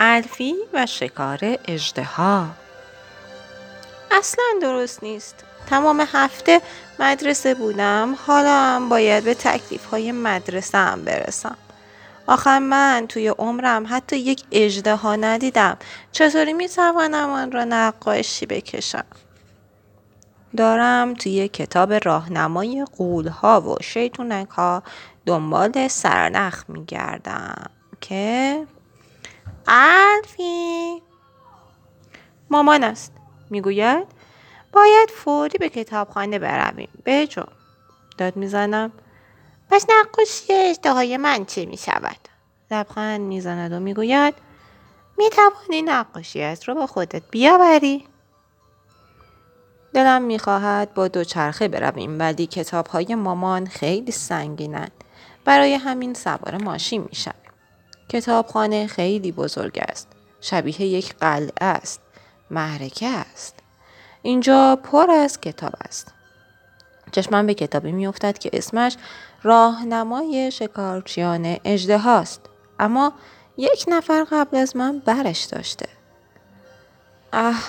الفی و شکار اژدها. اصلا درست نیست. تمام هفته مدرسه بودم. حالا هم باید به تکلیف های مدرسه هم برسم. آخر من توی عمرم حتی یک اژدها ندیدم. چطوری می‌توانم آن را نقاشی بکشم؟ دارم توی کتاب راهنمای قولها و شیطونک ها دنبال سرنخ میگردم که الفی مامان است. می‌گوید باید فوری به کتابخانه برویم. بجو. داد می‌زنم. پس نقاشی اشتهای من چه می شود؟ لبخند می‌زند و می‌گوید می توانی نقاشیت رو با خودت بیاوری؟ دلم می‌خواهد با دوچرخه برویم ولی کتاب های مامان خیلی سنگینند برای همین سوار ماشین میشم. کتابخانه خیلی بزرگ است. شبیه یک قلعه است. محرکه است. اینجا پر از کتاب است. چشمم به کتابی میافتد که اسمش راهنمای شکارچیان اجده هاست. اما یک نفر قبل از من برش داشته. اه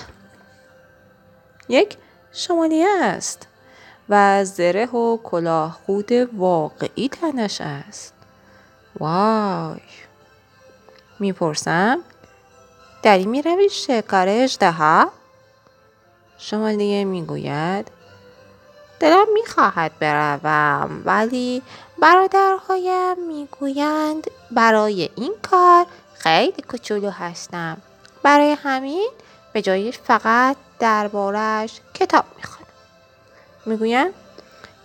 یک شمالیه است و زره و کلاه خود واقعی تنش است. وای! می‌پرسم. دری می‌روی شکار اجده ها؟ شمالیه می‌گوید دلم می‌خواهد بروم ولی برادرهایم می‌گویند برای این کار خیلی کوچولو هستم. برای همین به جای فقط دربارش کتاب می‌خوانم می‌گویم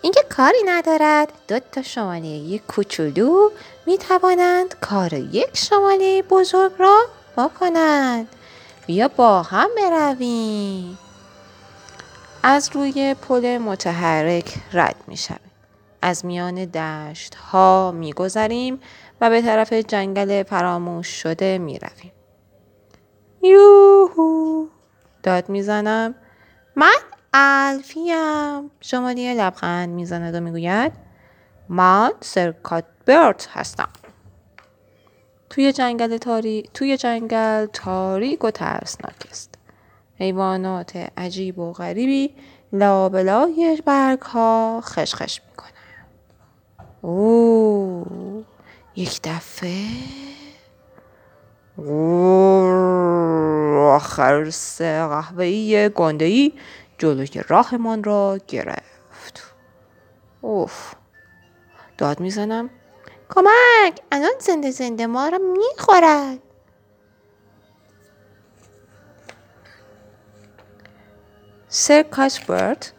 اینکه کاری ندارد. دو تا شماله کوچولو می توانند کار یک شماله بزرگ را بکنند. بیا با هم برویم. از روی پل متحرک رد می شویم. از میان دشت ها می گذریم و به طرف جنگل فراموش شده می رویم. یوهو! داد می‌زنم. من الفیم شمالی لبخند می‌زند و می‌گوید. من سرکات برت هستم. توی جنگل تاری... توی جنگل تاریک و ترسناک است. حیوانات عجیب و غریبی لابلای برگ ها خشخش می‌کنن او یک دفعه. خرس قهوه‌ای گنده‌ای. جلوی راهمان را گرفت. اوف. داد می‌زنم. کمک! الان زنده زنده ما را می‌خورد. سر کاسپرت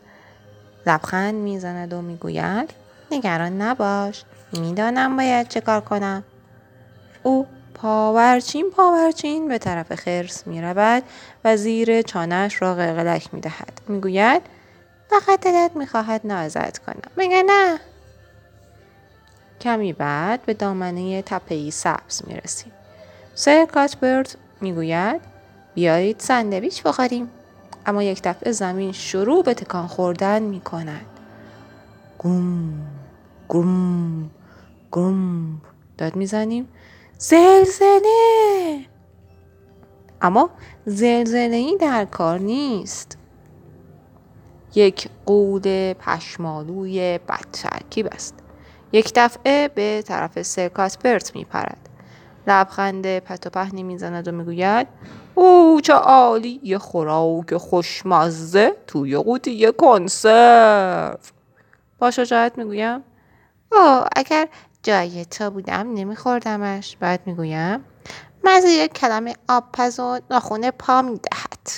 لبخند می‌زند و می‌گوید نگران نباش. می‌دانم باید چه کار کنم. او پاورچین پاورچین به طرف خرس می رود و زیر چانش را قلقلک می دهد. می گوید فقط دلت می خواهد نازد کنم. میگه نه. کمی بعد به دامنه تپهی سبز می رسیم. سر کاتبرد می گوید بیایید سندویچ بخوریم. اما یک دفعه زمین شروع به تکان خوردن می کند. گم گم گم داد می‌زنیم زلزله. اما زلزله ای در کار نیست. یک قود پشمالوی بدترکیب است. یک دفعه به طرف سرکاس برت می پرد لبخند پت و پهنی می‌زند و می‌گوید او چه عالی یه خوراک خوشمزه توی قوطی کنسرو. با شجاعت می‌گویم او اگر جای تو بودم نمیخوردمش. بعد می‌گویم مزه یک کلمه آبپز و ناخونه پا می‌دهد.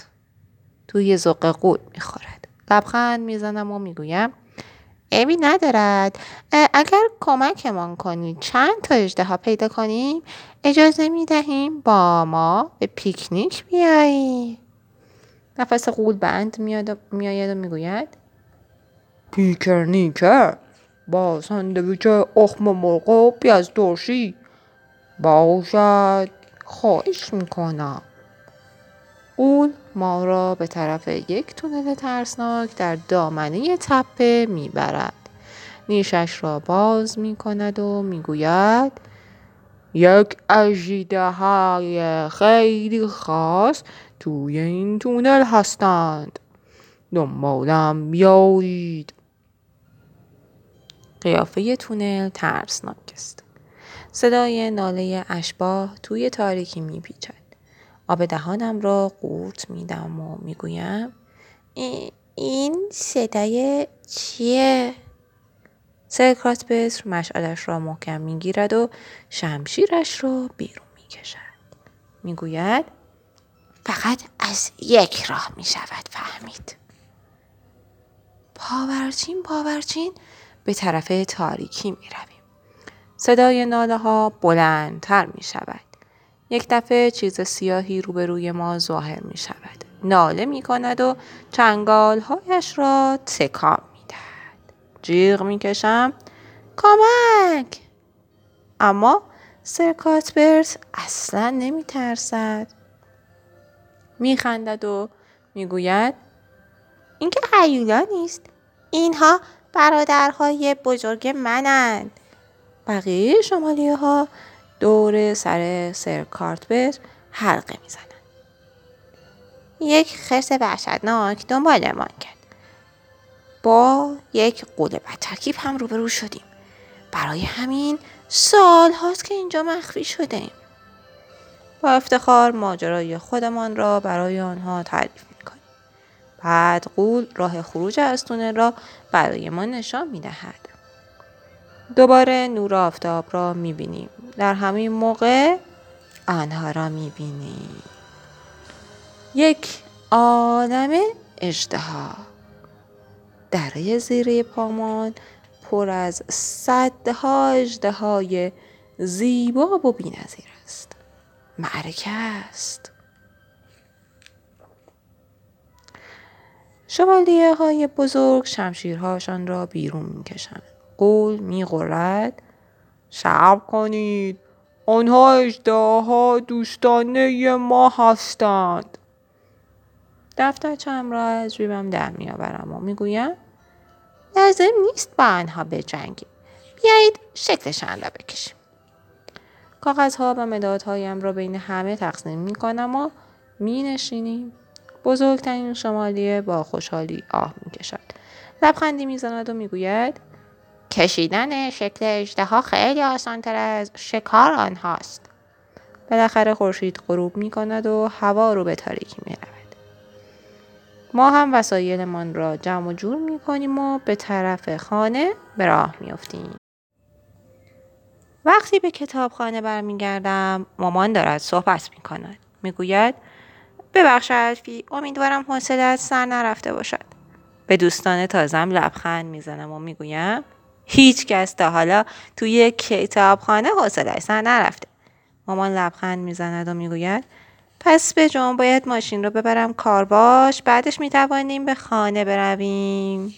توی زق قود می‌خورد. لبخند می‌زنم و می‌گویم عیبی ندارد. اگر کمکمان کنید چند تا اجده پیدا کنیم؟ اجازه می‌دهیم با ما به پیکنیک بیایی. نفس قول بند میاد میآید و می‌گوید پیکر نیکر با ساندویچ اخم مرغ و پیاز ترشی باشد خواهش می‌کنم. اون ما را به طرف یک تونل ترسناک در دامنه تپه می‌برد. نیشش را باز می‌کند و می‌گوید یک های خیلی خاص توی این تونل هستند. دنبالم بیایید. قیافه تونل ترسناک است. صدای ناله اشباه توی تاریکی میپیچد. آب دهانم را قورت میدم و می‌گویم این صدای چیه؟ سرکات بسر مشعلش را محکم می‌گیرد و شمشیرش را بیرون می‌کشد. می‌گوید فقط از یک راه می شود فهمید. پاورچین پاورچین؟ به طرف تاریکی می رویم. صدای ناله ها بلندتر می شود. یک دفعه چیز سیاهی روبروی ما ظاهر می شود. ناله می کند و چنگالهایش را تکام می دهد. جیغ می کشم کمک اما سر کاتبرت اصلا نمی ترسد. می خندد و می گوید این که حیولا نیست. اینها برادرهای بزرگ منند. بقیه شمالیه ها دور سر سر کارتبرت حلقه می زنند. یک خرس وحشتناک دنبالمان کرد. با یک قول بدترکیب هم روبرو شدیم. برای همین سال هاست که اینجا مخفی شده ایم. با افتخار ماجرای خودمان را برای آنها تعریف. بعد قول راه خروج از تونل را برای ما نشان می دهد. دوباره نور آفتاب را می بینیم. در همین موقع آنها را می بینیم. یک عالم اجدها دره زیره پامان پر از صدها اجده زیبا و بینظیر است معرکه است شوالیه های بزرگ شمشیرهاشان را بیرون می‌کشند. قول میغرد شب کنید آنها اجداها دوستانه ما هستند. دفترچم را از جیبم در میآورم و می‌گویم لازم نیست با آنها بجنگیم. بیایید شکلشان را بکشیم. کاغذها و مدادهایم را بین همه تقسیم می کنم و می نشینیم. بزرگترین شمالیه با خوشحالی آه می کشد. لبخندی می زند و می گوید کشیدن شکل اجده خیلی آسانتر از شکار آنهاست. بالاخره خورشید غروب می کند و هوا رو به تاریکی می رود. ما هم وسایلمان را جمع و جور می کنیم و به طرف خانه به راه می افتیم. وقتی به کتابخانه برمیگردم مامان دارد صحبت می کند. می گوید ببخش الفی امیدوارم حوصلت سر نرفته باشد. به دوستان تازم لبخند می‌زنم و می‌گویم هیچ کس تا حالا توی کتابخانه حوصله سر نرفته. مامان لبخند می‌زند و می‌گوید پس به جان باید ماشین رو ببرم کار باش بعدش می‌توانیم به خانه برویم